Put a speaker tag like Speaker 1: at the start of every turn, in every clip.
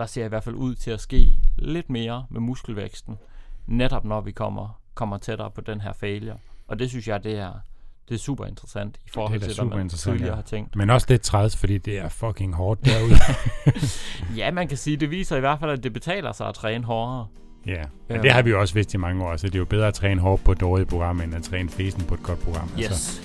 Speaker 1: der ser i hvert fald ud til at ske lidt mere med muskelvæksten, netop når vi kommer, kommer tættere på den her failure. Og det synes jeg, det er, det er super interessant i forhold til, hvad man tidligere
Speaker 2: ja.
Speaker 1: har tænkt.
Speaker 2: Men også lidt træls, fordi det er fucking hårdt derude.
Speaker 1: Ja, man kan sige, det viser i hvert fald, at det betaler sig at træne hårdere.
Speaker 2: ja, men
Speaker 1: Øhm.
Speaker 2: det har vi jo også vidst i mange år, så det er jo bedre at træne hårdt på et dårligt program, end at træne fesen på et godt program. Altså,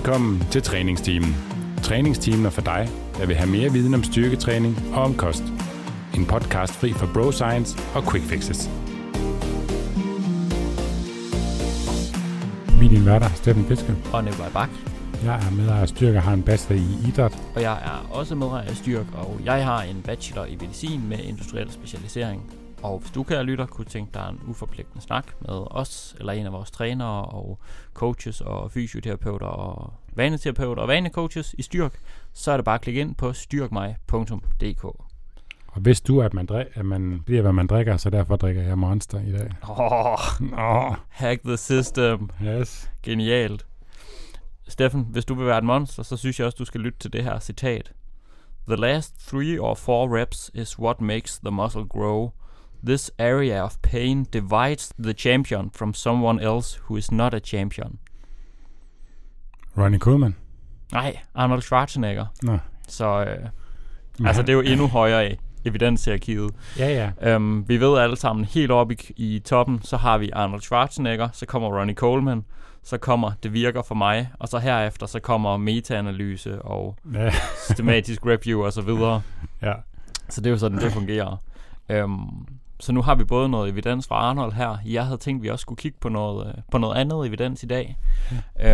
Speaker 2: Velkommen til træningsteamen. Træningsteamen er for dig, der vil have mere viden om styrketræning og om kost. En podcast fri for bro science og quick fixes. Vi er din værter, Steffen Fiske.
Speaker 1: Og Nikolaj Bak.
Speaker 2: Jeg er medejer af styrke og har en bachelor i idræt.
Speaker 1: Og jeg er også medrej af Styrk, og jeg har en bachelor i medicin med industriel specialisering. Og hvis du, kære lytter, kunne tænke dig en uforpligtende snak med os, eller en af vores trænere og coaches og fysioterapeuter og vaneterapeuter og vanecoaches i Styrk, så er det bare at klikke ind på styrkmig.dk.
Speaker 2: Og hvis du, at man, drik, at man bliver, hvad man drikker, så derfor drikker jeg Monster i dag.
Speaker 1: Oh,
Speaker 2: Åh,
Speaker 1: hack the system.
Speaker 2: yes.
Speaker 1: Genialt. Steffen, hvis du vil være et monster, så synes jeg også, du skal lytte til det her citat. The last three or four reps is what makes the muscle grow. This area of pain divides the champion from someone else who is not a champion.
Speaker 2: Ronnie Coleman.
Speaker 1: Nej, Arnold Schwarzenegger.
Speaker 2: Nå.
Speaker 1: Så øh, altså, det er jo endnu højere i evidenshierarkiet.
Speaker 2: Ja, ja.
Speaker 1: Um, vi ved alle sammen, helt oppe i, i toppen, så har vi Arnold Schwarzenegger, så kommer Ronnie Coleman, så kommer Det virker for mig, og så herefter så kommer meta-analyse og
Speaker 2: ja.
Speaker 1: systematisk review og så videre.
Speaker 2: ja.
Speaker 1: Så det er jo sådan, det fungerer. Um, så nu har vi både noget evidens fra Arnold her. Jeg havde tænkt, at vi også skulle kigge på noget, øh, på noget andet evidens i dag.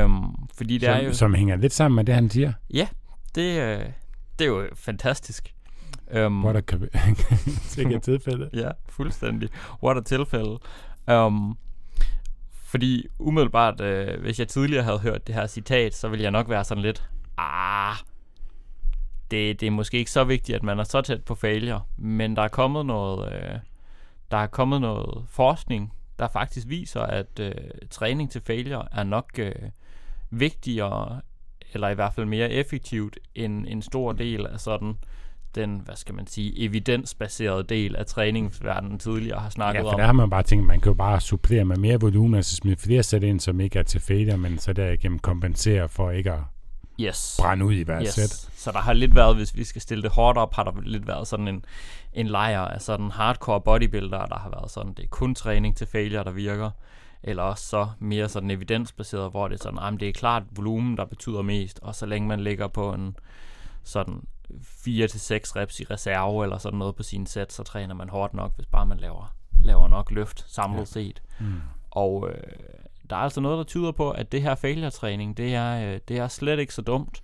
Speaker 1: Um, fordi det er jo...
Speaker 2: Som, som hænger lidt sammen med det, han siger.
Speaker 1: Det, øh, det er jo fantastisk. Um,
Speaker 2: der kan sikkert tilfælde.
Speaker 1: Ja, fuldstændig. What a tilfælde. Um, fordi umiddelbart, øh, hvis jeg tidligere havde hørt det her citat, så ville jeg nok være sådan lidt, ah, det, det er måske ikke så vigtigt, at man er så tæt på failure, men der er kommet noget, øh, der er kommet noget forskning, der faktisk viser, at øh, træning til failure er nok øh, vigtigere, eller i hvert fald mere effektivt, end en stor del af sådan den, hvad skal man sige, evidensbaserede del af træningsverdenen tidligere har snakket
Speaker 2: Ja, for
Speaker 1: om.
Speaker 2: der har man bare tænkt, man kan jo bare supplere med mere volumen, altså smide flere sæt ind, som ikke er til failure, men så derigennem kompensere for ikke at
Speaker 1: Yes.
Speaker 2: brænde ud i hver
Speaker 1: yes.
Speaker 2: sæt.
Speaker 1: Så der har lidt været, hvis vi skal stille det hårdt op, har der lidt været sådan en, en lejr af sådan hardcore bodybuilder, der har været sådan, det er kun træning til failure, der virker. Eller også så mere sådan evidensbaseret, hvor det er sådan, jamen det er klart volumen, der betyder mest, og så længe man ligger på en sådan 4-6 reps i reserve eller sådan noget på sin sæt, så træner man hårdt nok, hvis bare man laver, laver nok løft samlet
Speaker 2: ja.
Speaker 1: set.
Speaker 2: Mm.
Speaker 1: Og øh, der er altså noget, der tyder på, at det her failure-træning, det er, øh, det er slet ikke så dumt,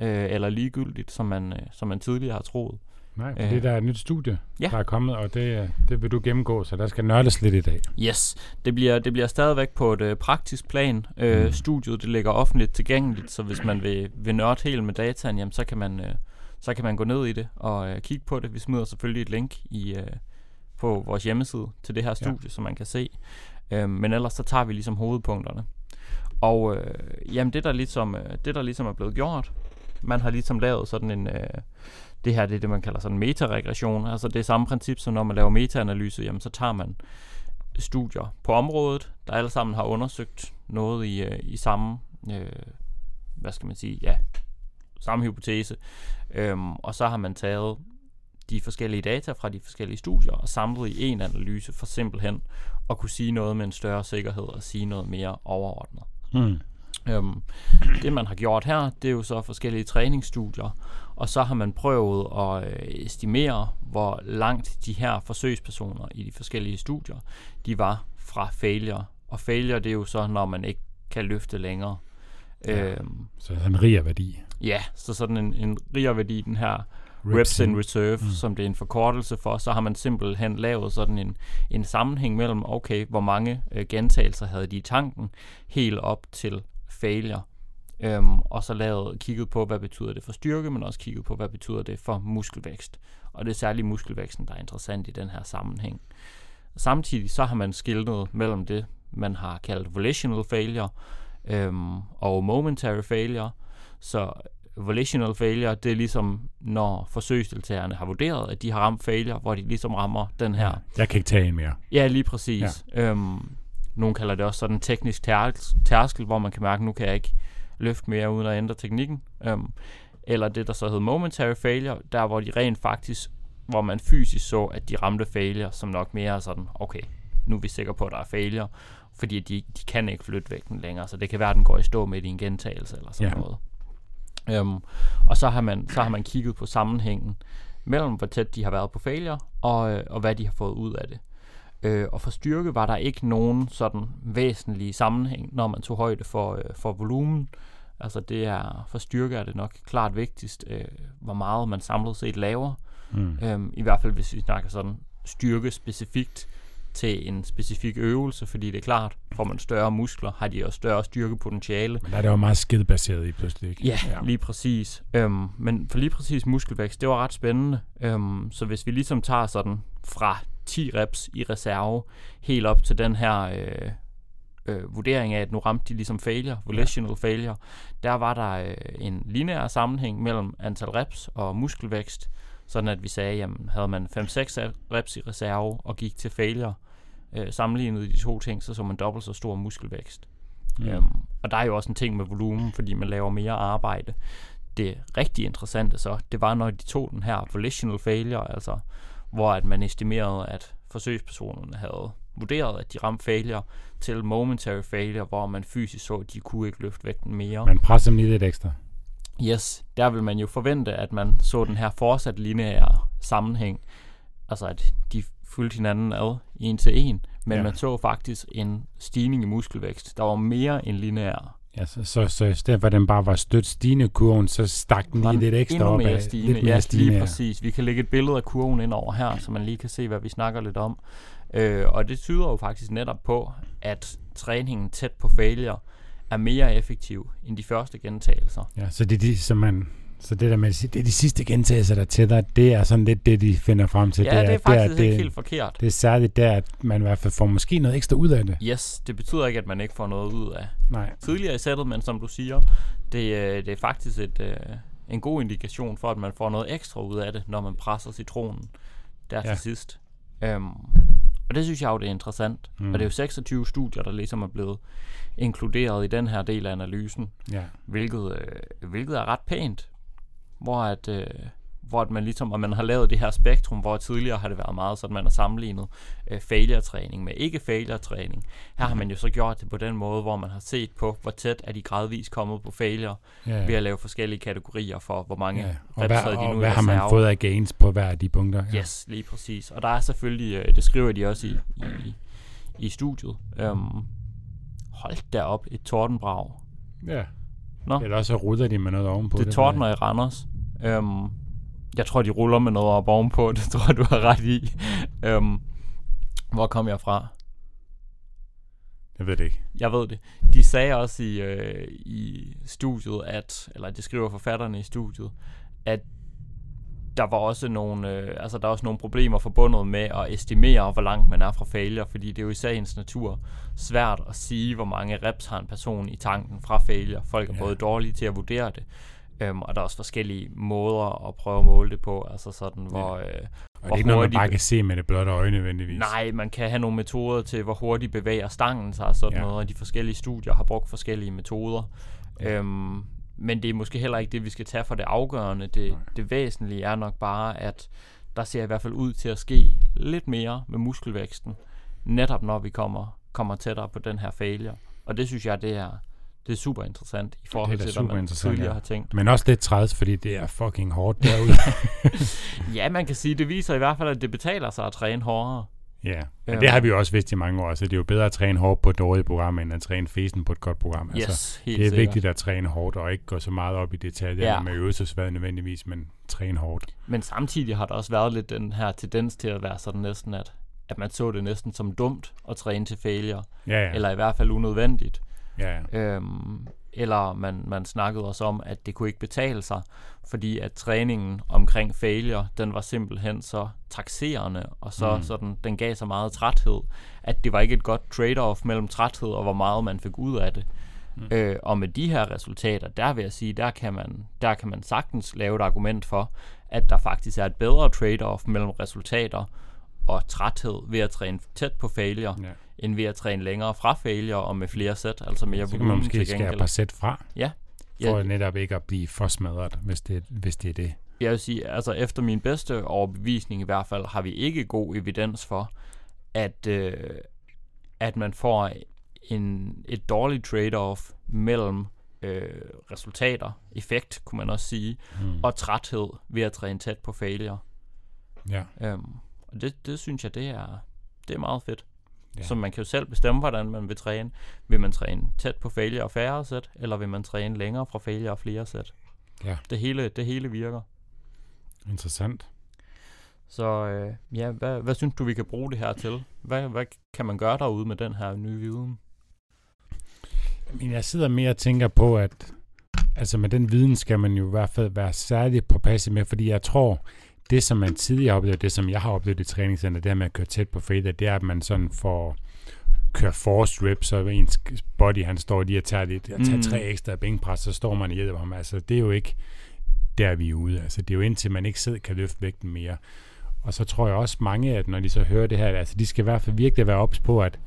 Speaker 1: øh, eller ligegyldigt, som man, øh, som man tidligere har troet.
Speaker 2: Nej, for
Speaker 1: Øh.
Speaker 2: det der er et nyt studie,
Speaker 1: Ja.
Speaker 2: der er kommet, og det, det vil du gennemgå, så der skal nørdes lidt i dag.
Speaker 1: Yes, det bliver, det bliver stadigvæk på et øh, praktisk plan. Øh,
Speaker 2: Mm.
Speaker 1: Studiet det ligger offentligt tilgængeligt, så hvis man vil, vil nørde helt med dataen, jamen, så, kan man, øh, så kan man gå ned i det og øh, kigge på det. Vi smider selvfølgelig et link i, øh, på vores hjemmeside til det her studie, ja. så man kan se. Øh, men ellers så tager vi ligesom hovedpunkterne. Og øh, jamen det der, ligesom, øh, det der ligesom er blevet gjort, man har ligesom lavet sådan en, øh, det her det er det man kalder sådan en metaregression, altså det er samme princip som når man laver metaanalyse, jamen så tager man studier på området, der alle sammen har undersøgt noget i, øh, i samme, øh, hvad skal man sige, ja, samme hypotese, øhm, og så har man taget de forskellige data fra de forskellige studier og samlet i en analyse for simpelthen at kunne sige noget med en større sikkerhed og sige noget mere overordnet.
Speaker 2: Mm.
Speaker 1: Øhm, det man har gjort her, det er jo så forskellige træningsstudier, og så har man prøvet at øh, estimere, hvor langt de her forsøgspersoner i de forskellige studier, de var fra failure. Og failure, det er jo så, når man ikke kan løfte længere.
Speaker 2: Ja.
Speaker 1: Øhm,
Speaker 2: Så han riger værdi.
Speaker 1: ja, så sådan en, en rigere værdi, den her reps in reserve,
Speaker 2: Mm.
Speaker 1: som det er en forkortelse for, så har man simpelthen lavet sådan en, en sammenhæng mellem, okay, hvor mange øh, gentagelser havde de i tanken, helt op til failure. Øhm, og så lavet, kigget på, hvad betyder det for styrke, men også kigget på, hvad betyder det for muskelvækst. Og det er særligt muskelvæksten, der er interessant i den her sammenhæng. Samtidig så har man skildret mellem det, man har kaldt volitional failure øhm, og momentary failure. Så volitional failure, det er ligesom, når forsøgsdeltagerne har vurderet, at de har ramt failure, hvor de ligesom rammer den her.
Speaker 2: Jeg kan ikke tage en mere.
Speaker 1: Ja, lige præcis. Ja. Øhm, nogle kalder det også sådan en teknisk tærskel, hvor man kan mærke, at nu kan jeg ikke løfte mere uden at ændre teknikken. Øhm, eller det, der så hedder momentary failure, der hvor de rent faktisk, hvor man fysisk så, at de ramte failure, som nok mere sådan, okay, nu er vi sikre på, at der er failure, fordi de, de kan ikke flytte vægten længere, så det kan være, at den går i stå med i en gentagelse eller sådan ja. noget. Øhm, og så har, man, så har man kigget på sammenhængen mellem, hvor tæt de har været på failure, og, øh, og hvad de har fået ud af det. Øh, og for styrke var der ikke nogen sådan væsentlige sammenhæng, når man tog højde for, øh, for volumen. Altså det er, for styrke er det nok klart vigtigst, øh, hvor meget man samlet set laver. Mm. Øhm, I hvert fald hvis vi snakker sådan styrke specifikt til en specifik øvelse, fordi det er klart, får man større muskler, har de også større styrkepotentiale.
Speaker 2: Men der er det jo meget skidbaseret i pludselig, ikke?
Speaker 1: Ja, ja. lige præcis. Øhm, men for lige præcis muskelvækst, det var ret spændende. Øhm, så hvis vi ligesom tager sådan fra 10 reps i reserve, helt op til den her øh, øh, vurdering af, at nu ramte de ligesom failure, volitional ja. failure, der var der øh, en lineær sammenhæng mellem antal reps og muskelvækst, sådan at vi sagde, jamen havde man 5-6 reps i reserve og gik til failure, øh, sammenlignet de to ting, så så man dobbelt så stor muskelvækst. Mm. Øhm, og der er jo også en ting med volumen, fordi man laver mere arbejde. Det rigtig interessante så, det var, når de tog den her volitional failure, altså hvor at man estimerede, at forsøgspersonerne havde vurderet, at de ramte failure til momentary failure, hvor man fysisk så, at de kunne ikke løfte vægten mere.
Speaker 2: Man presser dem lige lidt ekstra.
Speaker 1: Yes, der vil man jo forvente, at man så den her fortsat lineære sammenhæng. Altså at de fulgte hinanden ad en til en, men ja. man så faktisk en stigning i muskelvækst, der var mere end lineær.
Speaker 2: Ja, så, så, så i stedet for at den bare var stødt stigende kurven, så stak den lige lidt ekstra op
Speaker 1: mere stigende. Lidt mere ja, stigende. lige præcis. Vi kan lægge et billede af kurven ind over her, så man lige kan se, hvad vi snakker lidt om. Øh, og det tyder jo faktisk netop på, at træningen tæt på failure er mere effektiv end de første gentagelser.
Speaker 2: Ja, så det er de, som man så det der med, det er de sidste gentagelser, der tæller, det er sådan lidt det, de finder frem til.
Speaker 1: Ja, det er, det er faktisk det, ikke helt forkert.
Speaker 2: Det er særligt der, at man i hvert fald får måske noget ekstra ud af det.
Speaker 1: Yes, det betyder ikke, at man ikke får noget ud af
Speaker 2: Nej.
Speaker 1: tidligere i sættet, men som du siger, det, øh, det er faktisk et, øh, en god indikation for, at man får noget ekstra ud af det, når man presser citronen der ja. til sidst. Um, og det synes jeg jo, det er interessant. Mm. Og det er jo 26 studier, der ligesom er blevet inkluderet i den her del af analysen,
Speaker 2: ja.
Speaker 1: hvilket, øh, hvilket er ret pænt hvor at, øh, hvor at man ligesom, og man har lavet det her spektrum, hvor tidligere har det været meget sådan, at man har sammenlignet øh, failure-træning med ikke-failure-træning. Her har man jo så gjort det på den måde, hvor man har set på, hvor tæt er de gradvist kommet på failure, ja, ja. ved at lave forskellige kategorier for, hvor mange ja.
Speaker 2: og hvad, de nu og hvad har man fået af gains på hver af de punkter?
Speaker 1: Ja. Yes, lige præcis. Og der er selvfølgelig, øh, det skriver de også i, i, i studiet, øhm, hold derop et tordenbrag.
Speaker 2: Ja. Nå. Eller så ruller de med noget ovenpå.
Speaker 1: Det, det tordner i Randers. Øhm, jeg tror, de ruller med noget op ovenpå. Det tror du har ret i. øhm, hvor kom jeg fra?
Speaker 2: Jeg ved det ikke.
Speaker 1: Jeg ved det. De sagde også i, øh, i studiet, at, eller de skriver forfatterne i studiet, at der var også nogle, øh, altså der er også nogle problemer forbundet med at estimere, hvor langt man er fra failure, fordi det er jo i sagens natur svært at sige, hvor mange reps har en person i tanken fra failure. Folk er ja. både dårlige til at vurdere det, øhm, og der er også forskellige måder at prøve at måle det på, altså sådan, ja. hvor... Øh,
Speaker 2: og det er ikke noget, man bare kan se med det blotte øje nødvendigvis.
Speaker 1: Nej, man kan have nogle metoder til, hvor hurtigt bevæger stangen sig og sådan ja. noget, og de forskellige studier har brugt forskellige metoder. Øhm, men det er måske heller ikke det, vi skal tage for det afgørende. Det, det væsentlige er nok bare, at der ser i hvert fald ud til at ske lidt mere med muskelvæksten, netop når vi kommer, kommer tættere på den her failure. Og det synes jeg, det er, det er super interessant i forhold til, hvad man tidligere ja. har tænkt.
Speaker 2: Men også lidt træls, fordi det er fucking hårdt derude.
Speaker 1: ja, man kan sige, det viser i hvert fald, at det betaler sig at træne hårdere.
Speaker 2: Ja, men ja. det har vi jo også vidst i mange år, så det er jo bedre at træne hårdt på et dårligt program, end at træne fesen på et godt program.
Speaker 1: Yes, altså,
Speaker 2: helt det er sikkert. vigtigt at træne hårdt, og ikke gå så meget op i detaljer ja. med øvelsesvad nødvendigvis, men træne hårdt.
Speaker 1: Men samtidig har der også været lidt den her tendens til at være sådan næsten, at, at man så det næsten som dumt at træne til failure,
Speaker 2: ja, ja.
Speaker 1: eller i hvert fald unødvendigt.
Speaker 2: Ja,
Speaker 1: ja. Øhm, eller man, man snakkede også om, at det kunne ikke betale sig, fordi at træningen omkring failure, den var simpelthen så taxerende, og så, mm. så den, gav så meget træthed, at det var ikke et godt trade-off mellem træthed og hvor meget man fik ud af det. Mm. Øh, og med de her resultater, der vil jeg sige, der kan, man, der kan man sagtens lave et argument for, at der faktisk er et bedre trade-off mellem resultater og træthed ved at træne tæt på failure, ja. End ved at træne længere fra failure og med flere sæt, altså mere
Speaker 2: kan man måske skære et par sæt fra,
Speaker 1: ja.
Speaker 2: for
Speaker 1: ja.
Speaker 2: netop ikke at blive for smadret, hvis det, hvis det er det.
Speaker 1: Jeg vil sige, altså efter min bedste overbevisning i hvert fald, har vi ikke god evidens for, at, øh, at man får en, et dårligt trade-off mellem øh, resultater, effekt kunne man også sige, mm. og træthed ved at træne tæt på failure.
Speaker 2: Ja.
Speaker 1: Øhm, og det, det synes jeg, det er, det er meget fedt. Ja. Så man kan jo selv bestemme, hvordan man vil træne. Vil man træne tæt på failure og færre sæt, eller vil man træne længere fra failure og flere sæt?
Speaker 2: Ja.
Speaker 1: Det hele, det hele virker.
Speaker 2: Interessant.
Speaker 1: Så øh, ja, hvad, hvad synes du, vi kan bruge det her til? Hvad, hvad kan man gøre derude med den her nye viden?
Speaker 2: Men jeg sidder mere og tænker på, at altså med den viden skal man jo i hvert fald være særligt påpasset med, fordi jeg tror, det som man tidligere har oplevet, det som jeg har oplevet i træningscenter, det her med at køre tæt på fader, det er, at man sådan får køre force rip, så ens body, han står lige og tager, lidt, tager mm. tre ekstra bænkpres, så står man og hjælper ham. Altså, det er jo ikke der, vi er ude. Altså, det er jo indtil man ikke selv kan løfte vægten mere. Og så tror jeg også mange, at når de så hører det her, altså de skal i hvert fald virkelig være ops på, at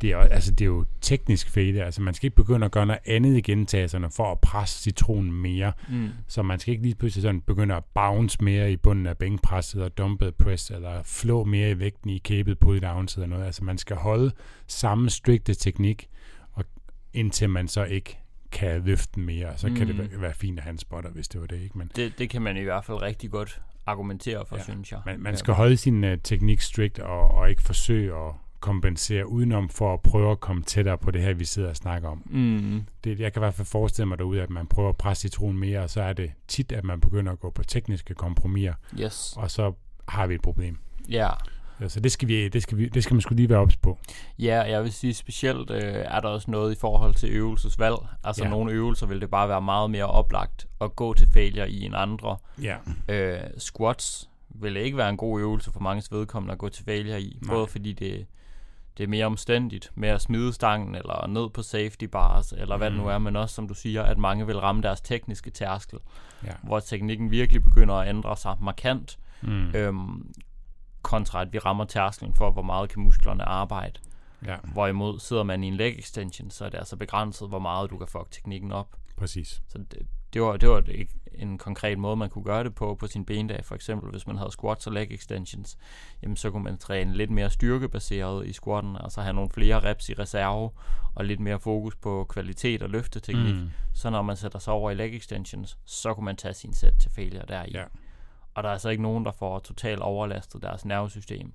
Speaker 2: det er, altså, det er jo teknisk fede. Altså, man skal ikke begynde at gøre noget andet i gentagelserne for at presse citronen mere. Mm. Så man skal ikke lige pludselig sådan begynde at bounce mere i bunden af bænkpresset og dumpet press, eller flå mere i vægten i kæbet pull downs eller noget. Altså, man skal holde samme strikte teknik, og indtil man så ikke kan løfte mere, så mm. kan det mm. være fint at have en spotter, hvis det var det. Ikke? Men,
Speaker 1: det, det kan man i hvert fald rigtig godt argumentere for, ja, synes jeg.
Speaker 2: Man, man skal holde sin uh, teknik strikt, og, og ikke forsøge at kompensere udenom for at prøve at komme tættere på det her, vi sidder og snakker om.
Speaker 1: Mm.
Speaker 2: Det, jeg kan i hvert fald forestille mig derude, at man prøver at presse citronen mere, og så er det tit, at man begynder at gå på tekniske kompromiser,
Speaker 1: yes.
Speaker 2: og så har vi et problem.
Speaker 1: Ja.
Speaker 2: ja så det skal, vi, det, skal vi, det skal man skulle lige være ops på.
Speaker 1: Ja, jeg vil sige specielt øh, er der også noget i forhold til øvelsesvalg. Altså ja. nogle øvelser vil det bare være meget mere oplagt at gå til failure i en andre.
Speaker 2: Ja.
Speaker 1: Øh, squats vil ikke være en god øvelse for mange vedkommende at gå til failure i. Nej. Både fordi det det er mere omstændigt med at smide stangen, eller ned på safety bars, eller hvad mm. det nu er, men også, som du siger, at mange vil ramme deres tekniske tærskel,
Speaker 2: ja.
Speaker 1: hvor teknikken virkelig begynder at ændre sig markant,
Speaker 2: mm.
Speaker 1: øhm, kontra at vi rammer tærsklen for, hvor meget kan musklerne arbejde.
Speaker 2: Ja.
Speaker 1: Hvorimod sidder man i en leg extension, så er det altså begrænset, hvor meget du kan fuck teknikken op.
Speaker 2: Præcis.
Speaker 1: Så det, det var, det var en konkret måde, man kunne gøre det på på sin bendag. For eksempel, hvis man havde squats og leg extensions, jamen så kunne man træne lidt mere styrkebaseret i squatten, altså have nogle flere reps i reserve, og lidt mere fokus på kvalitet og løfteteknik. Mm. Så når man sætter sig over i leg extensions, så kunne man tage sin sæt til failure deri.
Speaker 2: Ja.
Speaker 1: Og der er altså ikke nogen, der får totalt overlastet deres nervesystem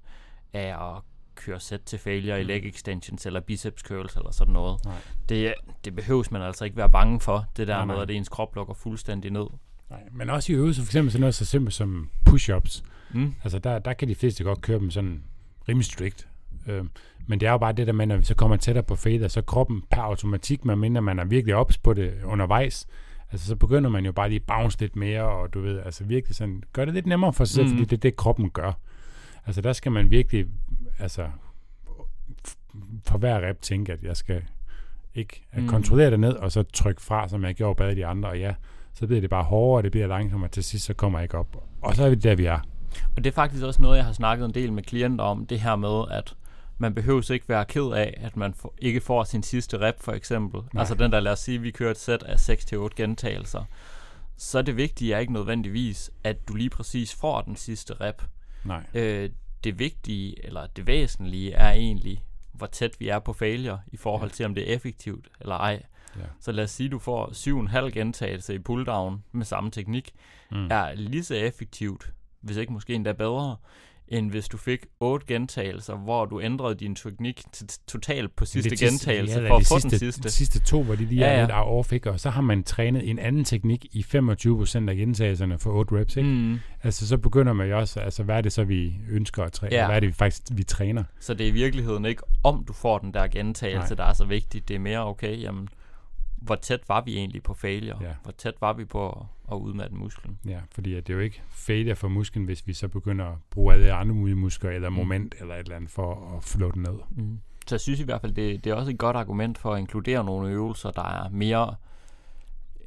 Speaker 1: af at køre sæt til failure mm. i leg extensions eller biceps curls eller sådan noget.
Speaker 2: Nej.
Speaker 1: Det, det behøves man altså ikke være bange for, det der nej, med,
Speaker 2: nej.
Speaker 1: at ens krop lukker fuldstændig ned.
Speaker 2: Nej, men også i øvelser, for eksempel sådan noget så simpelt som push-ups.
Speaker 1: Mm.
Speaker 2: Altså der, der kan de fleste godt køre dem sådan rimelig strict. Øh, men det er jo bare det der med, når vi så kommer tættere på fader, så kroppen per automatik, medmindre man er virkelig ops på det undervejs, altså så begynder man jo bare lige bounce lidt mere, og du ved, altså virkelig sådan, gør det lidt nemmere for sig selv, mm. fordi det er det, kroppen gør. Altså der skal man virkelig, altså for hver rep tænke, at jeg skal ikke mm. kontrollere det ned, og så trykke fra, som jeg gjorde bag de andre, og ja, så bliver det bare hårdere, og det bliver langsommere, til sidst så kommer jeg ikke op. Og så er vi der, vi er.
Speaker 1: Og det er faktisk også noget, jeg har snakket en del med klienter om, det her med, at man behøver ikke være ked af, at man for, ikke får sin sidste rep, for eksempel. Nej. Altså den der, lad os sige, vi kører et sæt af 6-8 gentagelser. Så det vigtige er ikke nødvendigvis, at du lige præcis får den sidste rep.
Speaker 2: Nej.
Speaker 1: Øh, det vigtige, eller det væsentlige, er egentlig, hvor tæt vi er på failure, i forhold til, om det er effektivt eller ej.
Speaker 2: Ja.
Speaker 1: Så lad os sige, du får 7,5 gentagelse i pulldown med samme teknik,
Speaker 2: mm.
Speaker 1: er lige så effektivt, hvis ikke måske endda bedre, end hvis du fik otte gentagelser, hvor du ændrede din teknik til totalt på sidste gentagelse ja, for at få
Speaker 2: sidste,
Speaker 1: den sidste.
Speaker 2: De sidste to, hvor de lige ja, er ja. lidt ikke? og så har man trænet en anden teknik i 25% af gentagelserne for 8 reps. Ikke?
Speaker 1: Mm.
Speaker 2: Altså så begynder man jo også, altså hvad er det så, vi ønsker at træne?
Speaker 1: Ja.
Speaker 2: Hvad er det vi faktisk, vi træner?
Speaker 1: Så det er i virkeligheden ikke, om du får den der gentagelse, Nej. der er så vigtigt. Det er mere, okay, jamen, hvor tæt var vi egentlig på failure?
Speaker 2: Ja.
Speaker 1: Hvor tæt var vi på at, at udmatte musklen?
Speaker 2: Ja, fordi at det er jo ikke failure for musklen, hvis vi så begynder at bruge alle andre mulige muskler, eller
Speaker 1: Mm.
Speaker 2: moment, eller et eller andet, for at flå den ned.
Speaker 1: Mm. Så jeg synes i hvert fald, det, det er også et godt argument for at inkludere nogle øvelser, der er mere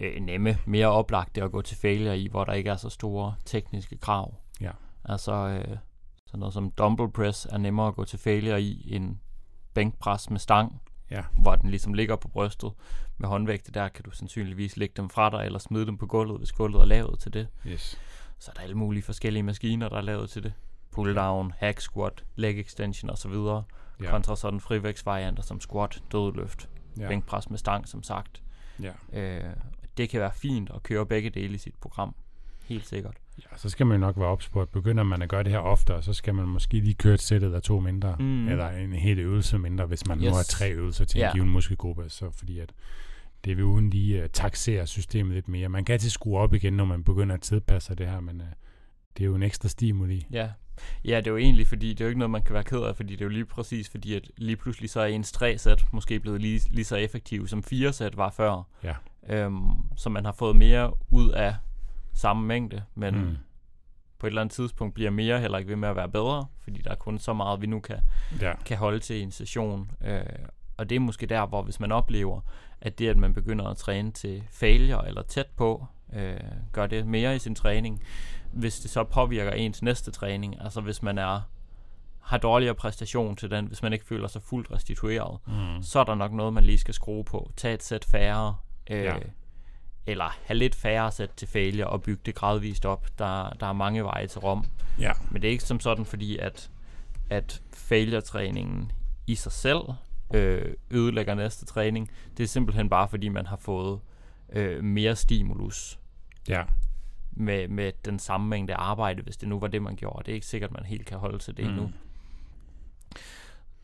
Speaker 1: øh, nemme, mere oplagte at gå til failure i, hvor der ikke er så store tekniske krav.
Speaker 2: Ja.
Speaker 1: Altså øh, sådan noget som dumbbell press er nemmere at gå til failure i end bænkpres med stang,
Speaker 2: Ja.
Speaker 1: hvor den ligesom ligger på brystet. Med håndvægte der kan du sandsynligvis lægge dem fra dig, eller smide dem på gulvet, hvis gulvet er lavet til det.
Speaker 2: Yes.
Speaker 1: Så er der alle mulige forskellige maskiner, der er lavet til det. Pull down, hack squat, leg extension osv.
Speaker 2: Ja.
Speaker 1: Kontra sådan frivægtsvarianter som squat, dødløft. Ja. bænkpres med stang som sagt.
Speaker 2: ja.
Speaker 1: Øh, det kan være fint at køre begge dele i sit program. Helt sikkert.
Speaker 2: Ja. Så skal man jo nok være ops på, at begynder man at gøre det her oftere, så skal man måske lige køre et sæt eller to mindre,
Speaker 1: Mm.
Speaker 2: eller en hel øvelse mindre, hvis man yes. nu har tre øvelser til en
Speaker 1: Ja.
Speaker 2: given muskelgruppe, så fordi at det vil uden lige uh, taxere systemet lidt mere. Man kan altid skrue op igen, når man begynder at tilpasse det her, men uh, det er jo en ekstra stimuli.
Speaker 1: Ja. ja, det er jo egentlig, fordi det er jo ikke noget, man kan være ked af, fordi det er jo lige præcis, fordi at lige pludselig så er ens tre sæt måske blevet lige, lige så effektiv som fire sæt var før.
Speaker 2: Ja.
Speaker 1: Øhm, så man har fået mere ud af samme mængde, men mm. På et eller andet tidspunkt bliver mere heller ikke ved med at være bedre, fordi der er kun så meget, vi nu kan,
Speaker 2: Ja.
Speaker 1: kan holde til en session. Øh, og det er måske der, hvor hvis man oplever, at det, at man begynder at træne til failure eller tæt på, øh, gør det mere i sin træning, hvis det så påvirker ens næste træning, altså hvis man er har dårligere præstation til den, hvis man ikke føler sig fuldt restitueret,
Speaker 2: Mm.
Speaker 1: så er der nok noget, man lige skal skrue på. Tag et sæt færre, øh,
Speaker 2: Ja.
Speaker 1: Eller have lidt færre sæt til failure og bygge det gradvist op. Der, der er mange veje til Rom.
Speaker 2: Ja.
Speaker 1: Men det er ikke som sådan, fordi at, at failure-træningen i sig selv øh, ødelægger næste træning. Det er simpelthen bare, fordi man har fået øh, mere stimulus
Speaker 2: Ja.
Speaker 1: med, med den samme mængde arbejde, hvis det nu var det, man gjorde. Det er ikke sikkert, man helt kan holde til det mm. endnu.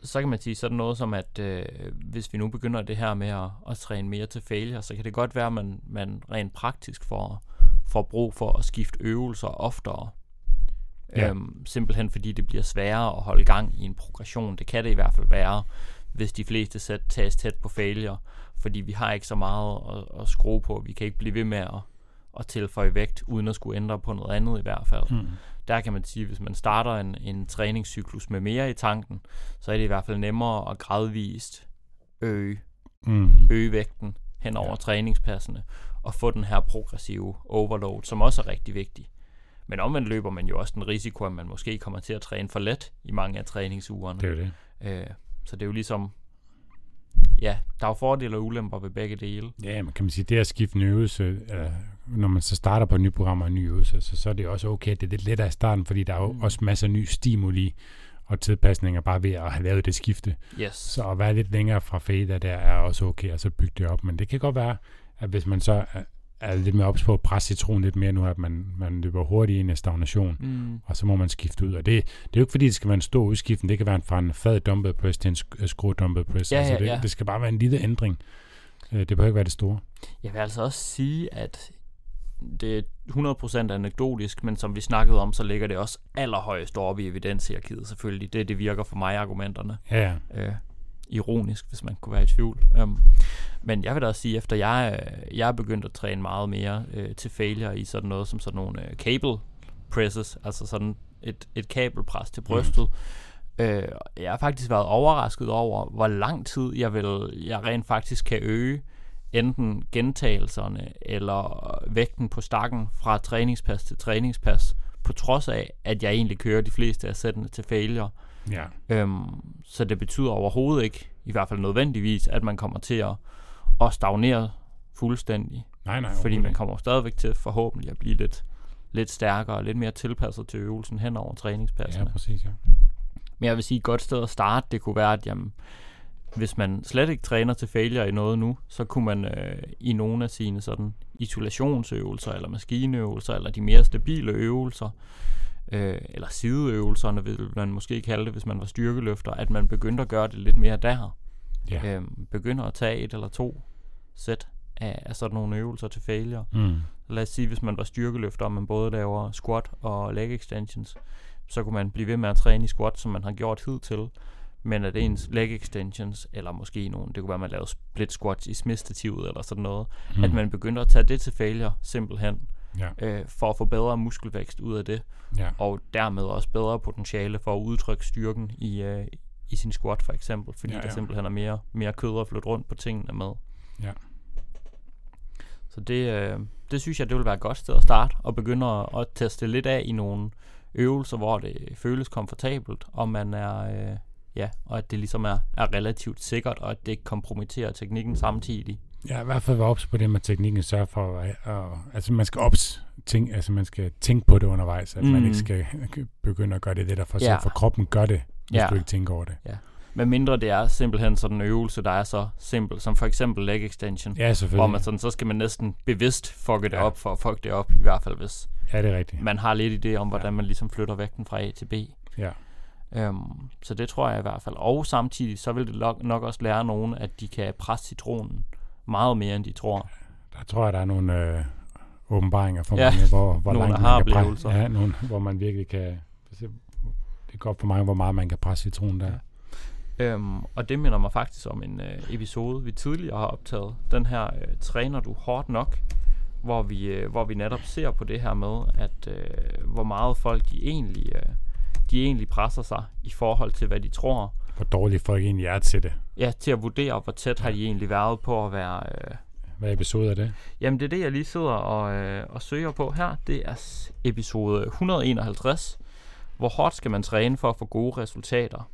Speaker 1: Så kan man sige sådan noget som, at øh, hvis vi nu begynder det her med at, at træne mere til failure, så kan det godt være, at man, man rent praktisk får, får brug for at skifte øvelser oftere.
Speaker 2: Ja.
Speaker 1: Øhm, simpelthen fordi det bliver sværere at holde gang i en progression. Det kan det i hvert fald være, hvis de fleste sæt tages tæt på failure, fordi vi har ikke så meget at, at skrue på. Vi kan ikke blive ved med at, at tilføje vægt, uden at skulle ændre på noget andet i hvert fald.
Speaker 2: Mm.
Speaker 1: Der kan man sige, hvis man starter en, en træningscyklus med mere i tanken, så er det i hvert fald nemmere at gradvist øge,
Speaker 2: Mm.
Speaker 1: øge vægten hen over
Speaker 2: Ja.
Speaker 1: træningspassene, og få den her progressive overload, som også er rigtig vigtig. Men omvendt løber man jo også den risiko, at man måske kommer til at træne for let i mange af træningsugerne.
Speaker 2: Det er det.
Speaker 1: Øh, så det er jo ligesom, ja, der er jo fordele og ulemper ved begge dele.
Speaker 2: Ja, men kan man sige, det at skifte en øvelse, øh, når man så starter på et nyt program og en ny øvelse, så, så er det også okay, at det er lidt lettere i starten, fordi der er jo
Speaker 1: Mm.
Speaker 2: også masser af ny stimuli og tilpasninger bare ved at have lavet det skifte.
Speaker 1: Yes.
Speaker 2: Så at være lidt længere fra fader der er også okay, og så bygge det op. Men det kan godt være, at hvis man så er, er lidt mere ops på at presse citronen lidt mere nu, at man, man løber hurtigt ind i stagnation,
Speaker 1: Mm.
Speaker 2: og så må man skifte ud. Og det, det er jo ikke fordi, det skal være en stor udskiftning. Det kan være en fra en fad dumbbell press til en sk- skru dumbbell press.
Speaker 1: Ja,
Speaker 2: altså
Speaker 1: ja,
Speaker 2: det,
Speaker 1: ja.
Speaker 2: det skal bare være en lille ændring. Øh, Det behøver ikke være det store.
Speaker 1: Jeg vil altså også sige, at det er 100% anekdotisk, men som vi snakkede om, så ligger det også allerhøjest oppe i evidenshierarkiet selvfølgelig. Det, det virker for mig argumenterne.
Speaker 2: Ja.
Speaker 1: Øh, ironisk, hvis man kunne være i tvivl. Um, men jeg vil da også sige, efter jeg, øh, jeg er begyndt at træne meget mere øh, til failure i sådan noget som sådan nogle øh, cable presses, altså sådan et, et kabelpres til brystet. Mm. Øh, jeg har faktisk været overrasket over, hvor lang tid jeg vil, jeg rent faktisk kan øge enten gentagelserne eller vægten på stakken fra træningspas til træningspas, på trods af, at jeg egentlig kører de fleste af sættene til failure.
Speaker 2: ja.
Speaker 1: Øhm, så det betyder overhovedet ikke, i hvert fald nødvendigvis, at man kommer til at, at stagnere fuldstændig.
Speaker 2: Nej, nej.
Speaker 1: fordi man kommer stadigvæk til forhåbentlig at blive lidt, lidt stærkere og lidt mere tilpasset til øvelsen hen over
Speaker 2: Ja,
Speaker 1: træningspasserne.
Speaker 2: præcis, ja.
Speaker 1: Men jeg vil sige, et godt sted at starte, det kunne være, at jamen, hvis man slet ikke træner til failure i noget nu, så kunne man øh, i nogle af sine sådan isolationsøvelser, eller maskinøvelser, eller de mere stabile øvelser, øh, eller sideøvelserne, vil man måske kalde det, hvis man var styrkeløfter, at man begyndte at gøre det lidt mere der.
Speaker 2: ja.
Speaker 1: Øh, begynder at tage et eller to sæt af, af sådan nogle øvelser til failure.
Speaker 2: Mm.
Speaker 1: Lad os sige, hvis man var styrkeløfter, og man både laver squat og leg extensions, så kunne man blive ved med at træne i squat, som man har gjort hidtil. Men at ens leg extensions, eller måske nogle, det kunne være, at man lavede split squats i smidstativet eller sådan noget, mm. at man begynder at tage det til failure simpelthen,
Speaker 2: Ja.
Speaker 1: øh, for at få bedre muskelvækst ud af det,
Speaker 2: Ja.
Speaker 1: og dermed også bedre potentiale for at udtrykke styrken i, øh, i sin squat for eksempel, fordi
Speaker 2: ja.
Speaker 1: ja. der simpelthen er mere, mere kød at flytte rundt på tingene med.
Speaker 2: Ja.
Speaker 1: Så det, øh, det synes jeg, det vil være et godt sted at starte, og begynde at, at teste lidt af i nogle øvelser, hvor det føles komfortabelt, og man er, øh, ja, og at det ligesom er, er relativt sikkert, og at det ikke kompromitterer teknikken samtidig.
Speaker 2: Ja, i hvert fald være ops på det med teknikken, sørge for, at, at, altså man skal ops, tænk, altså man skal tænke på det undervejs, at mm. man
Speaker 1: Mm.
Speaker 2: ikke skal begynde at gøre det, det der for,
Speaker 1: Ja.
Speaker 2: ja. for kroppen gør det, hvis
Speaker 1: Ja.
Speaker 2: du ikke tænker over det.
Speaker 1: Men mindre det er simpelthen sådan en øvelse, der er så simpel, som for eksempel leg extension,
Speaker 2: Ja,
Speaker 1: hvor man sådan, så skal man næsten bevidst fucke det
Speaker 2: Ja.
Speaker 1: op, for at fuck det op, i hvert fald hvis
Speaker 2: Ja, det er rigtigt.
Speaker 1: man har lidt idé om, hvordan
Speaker 2: Ja.
Speaker 1: man ligesom flytter vægten fra A til B.
Speaker 2: Ja.
Speaker 1: Øhm, så det tror jeg i hvert fald. Og samtidig, så vil det nok, nok også lære nogen, at de kan presse citronen meget mere, end de tror.
Speaker 2: Der tror jeg, der er nogle øh, åbenbaringer for
Speaker 1: Ja,
Speaker 2: mange, hvor, hvor
Speaker 1: nogle
Speaker 2: langt man kan presse. Ja, nogle, hvor man virkelig kan... Det er godt for mange, hvor meget man kan presse citronen der.
Speaker 1: Ja. Øhm, og det minder mig faktisk om en øh, episode, vi tidligere har optaget. Den her øh, Træner du hårdt nok? Hvor vi, øh, hvor vi netop ser på det her med, at øh, hvor meget folk de egentlig, øh, de egentlig presser sig i forhold til, hvad de tror.
Speaker 2: Hvor dårlige folk egentlig er til det.
Speaker 1: Ja, til at vurdere, hvor tæt har de egentlig været på at være... Øh,
Speaker 2: Hvad episode er det?
Speaker 1: Jamen det er det, jeg lige sidder og, øh, og søger på her. Det er episode 151. Hvor hårdt skal man træne for at få gode resultater?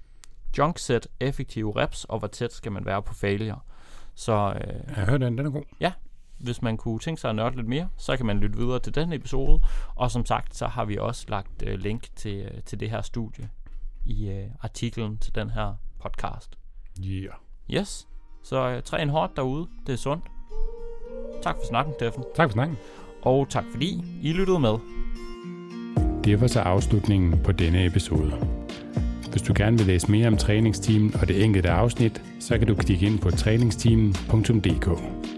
Speaker 1: Junk set, effektive reps, og hvor tæt skal man være på failure? Så øh,
Speaker 2: Jeg har hørt den, den er god.
Speaker 1: Hvis man kunne tænke sig at nørde lidt mere, så kan man lytte videre til den episode. Og som sagt, så har vi også lagt øh, link til, øh, til det her studie i øh, artiklen til den her podcast.
Speaker 2: Yeah.
Speaker 1: Yes, så øh, træn hårdt derude. Det er sundt. Tak for snakken, Steffen.
Speaker 2: Tak for snakken.
Speaker 1: Og tak fordi I lyttede med.
Speaker 2: Det var så afslutningen på denne episode. Hvis du gerne vil læse mere om træningsteamen og det enkelte afsnit, så kan du klikke ind på træningsteamen.dk.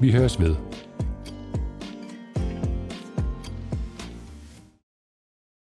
Speaker 2: Vi høres ved.